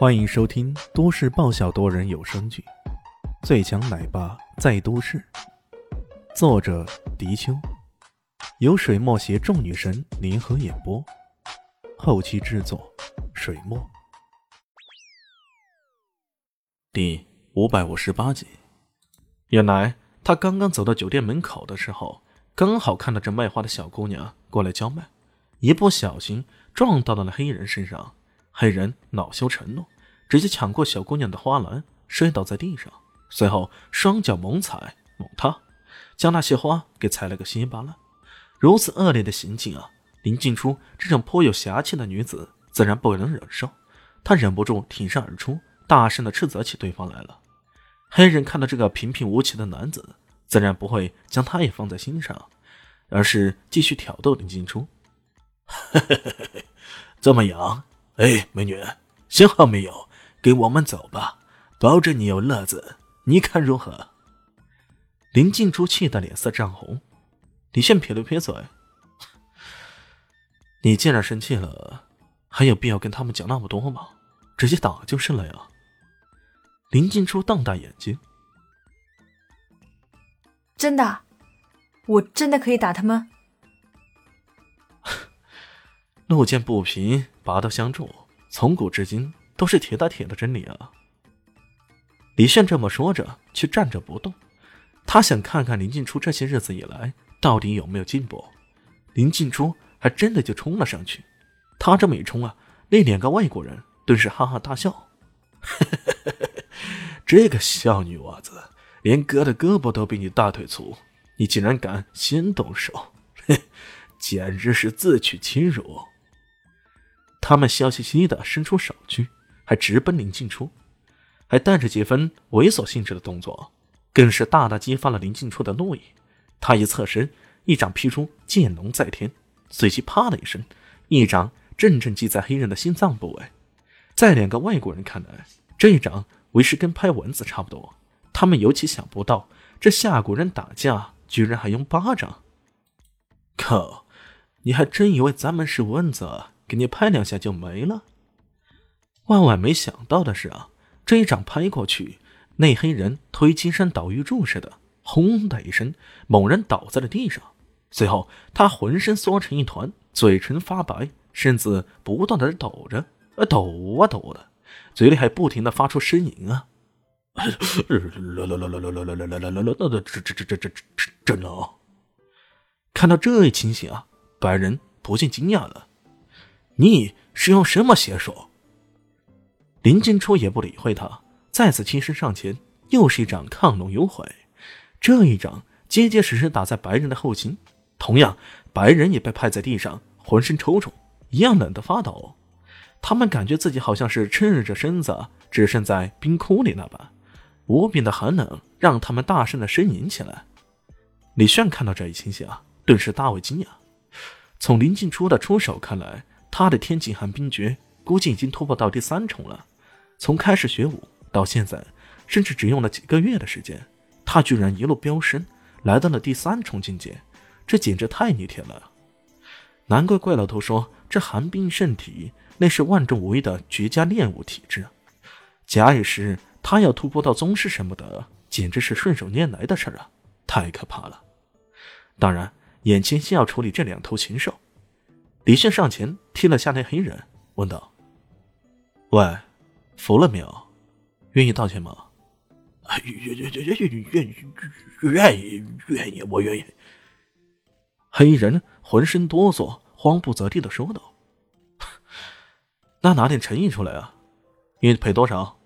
欢迎收听都市爆笑多人有声剧《最强奶爸在都市》，作者：迪秋，由水墨携众女神联合演播，后期制作：水墨。第五百五十八集。原来他刚刚走到酒店门口的时候，刚好看到这卖花的小姑娘过来叫卖，一不小心撞到了那黑人身上。黑人恼羞成怒，直接抢过小姑娘的花篮，摔倒在地上，随后双脚猛踩猛踏，将那些花给踩了个稀巴烂。如此恶劣的行径啊！林静初这种颇有侠气的女子自然不能忍受，她忍不住挺身而出，大声的斥责起对方来了。黑人看到这个平平无奇的男子，自然不会将他也放在心上，而是继续挑逗林静初：“ 这么痒？”哎，美女，想好没有？跟我们走吧，保证你有乐子。你看如何？林静初气得脸色涨红。李炫撇了撇嘴：“你既然生气了，还有必要跟他们讲那么多吗？直接打就是了呀。”林静初瞪大眼睛：“真的？我真的可以打他们？” 路见不平，拔刀相助，从古至今都是铁打铁的真理啊！李炫这么说着，却站着不动。他想看看林静初这些日子以来到底有没有进步。林静初还真的就冲了上去。他这么一冲啊，那两个外国人顿时哈哈大笑：“ 这个小女娃子，连哥的胳膊都比你大腿粗，你竟然敢先动手，简直是自取其辱！”他们笑嘻嘻的伸出手去，还直奔林静初，还带着几分猥琐性质的动作，更是大大激发了林静初的怒意。他一侧身，一掌劈出，剑龙在天，随即啪的一声，一掌正正击在黑人的心脏部位。在两个外国人看来，这一掌为是跟拍蚊子差不多。他们尤其想不到，这夏国人打架居然还用巴掌。靠，你还真以为咱们是蚊子？给你拍两下就没了。万万没想到的是啊，这一掌拍过去，那黑人推金山倒玉柱似的，轰的一声，猛然倒在了地上。随后，他浑身缩成一团，嘴唇发白，身子不断的抖着，啊抖啊抖的，嘴里还不停的发出呻吟啊。啦啦啦啦啦啦啦啦啦啦啦啦！这这这这这这真冷。看到这一情形啊，白人不禁惊讶了。你是用什么邪术？林静初也不理会他，再次起身上前，又是一掌亢龙有悔。这一掌结结实实打在白人的后心，同样，白人也被拍在地上，浑身抽搐，一样冷得发抖。他们感觉自己好像是赤着身子置身在冰窟里那般，无比的寒冷让他们大声的呻吟起来。李炫看到这一情形啊，顿时大为惊讶。从林静初的出手看来，他的天极寒冰诀估计已经突破到第三重了。从开始学武到现在，甚至只用了几个月的时间，他居然一路飙升，来到了第三重境界，这简直太逆天了！难怪怪老头说这寒冰圣体那是万中无一的绝佳炼武体质。假以时日，他要突破到宗师什么的，简直是顺手拈来的事儿啊！太可怕了。当然，眼前先要处理这两头禽兽。李炫上前踢了下那黑人，问道：“喂，服了没有？愿意道歉吗？”“愿愿愿愿愿愿愿意愿意，我愿意。”黑人浑身哆嗦，慌不择地的说道：“那拿点诚意出来啊！愿意赔多少？”“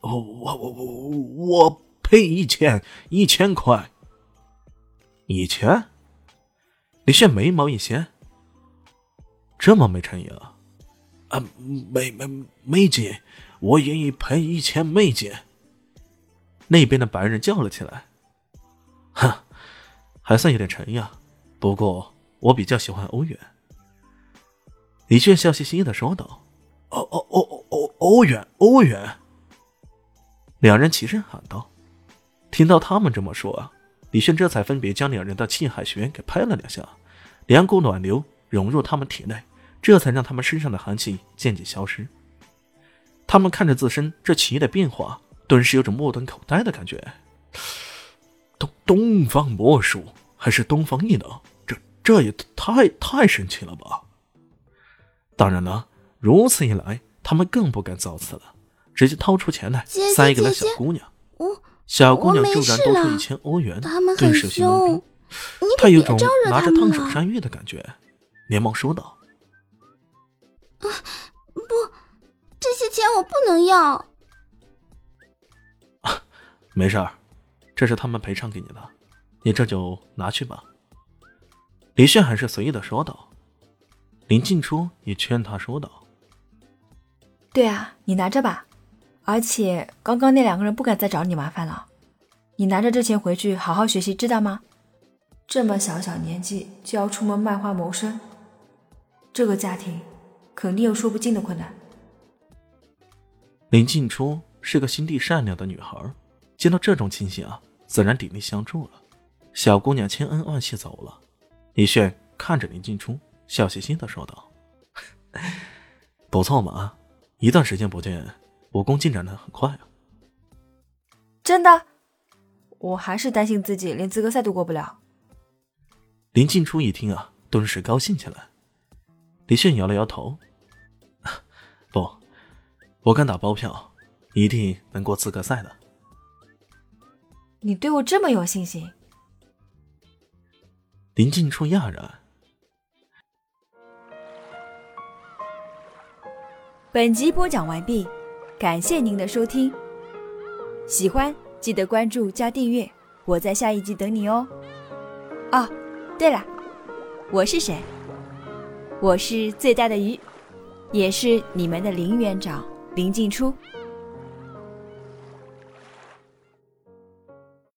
我我我我我赔一千，一千块。”“一千？”李炫眉毛一掀。这么没诚意啊！啊，美美美金，我愿意赔一千美金。那边的白人叫了起来：“哼，还算有点诚意啊。不过我比较喜欢欧元。”李炫笑嘻嘻的说道：“欧欧欧欧欧欧元欧元！”两人齐声喊道：“听到他们这么说啊，李炫这才分别将两人的气海穴给拍了两下，两股暖流。融入他们体内，这才让他们身上的寒气渐渐消失。他们看着自身这奇异的变化，顿时有种目瞪口呆的感觉。东东方魔术还是东方异能？这这也太太神奇了吧！当然了，如此一来，他们更不敢造次了，直接掏出钱来塞给了小姑娘。小姑娘骤然多出一千欧元，顿时心懵逼。她有种拿着烫手山芋的感觉，连忙说道：“啊，不，这些钱我不能要。”没事儿，这是他们赔偿给你的，你这就拿去吧。李炫还是随意的说道。林静初也劝他说道：“对啊，你拿着吧。”而且刚刚那两个人不敢再找你麻烦了，你拿着这钱回去好好学习，知道吗？这么小小年纪就要出门卖花谋生，这个家庭肯定有说不尽的困难。林静初是个心地善良的女孩，见到这种情形啊，自然鼎力相助了。小姑娘千恩万谢走了，李炫看着林静初，笑嘻嘻的说道：“不错嘛，一段时间不见。”武功进展的很快啊！真的，我还是担心自己连资格赛都过不了。林静初一听啊，顿时高兴起来。李炫摇了摇头：“ 不，我敢打包票，一定能过资格赛的。”你对我这么有信心？林静初讶然。本集播讲完毕。感谢您的收听，喜欢记得关注加订阅，我在下一集等你哦。哦，对了，我是谁？我是最大的鱼，也是你们的林园长林静初。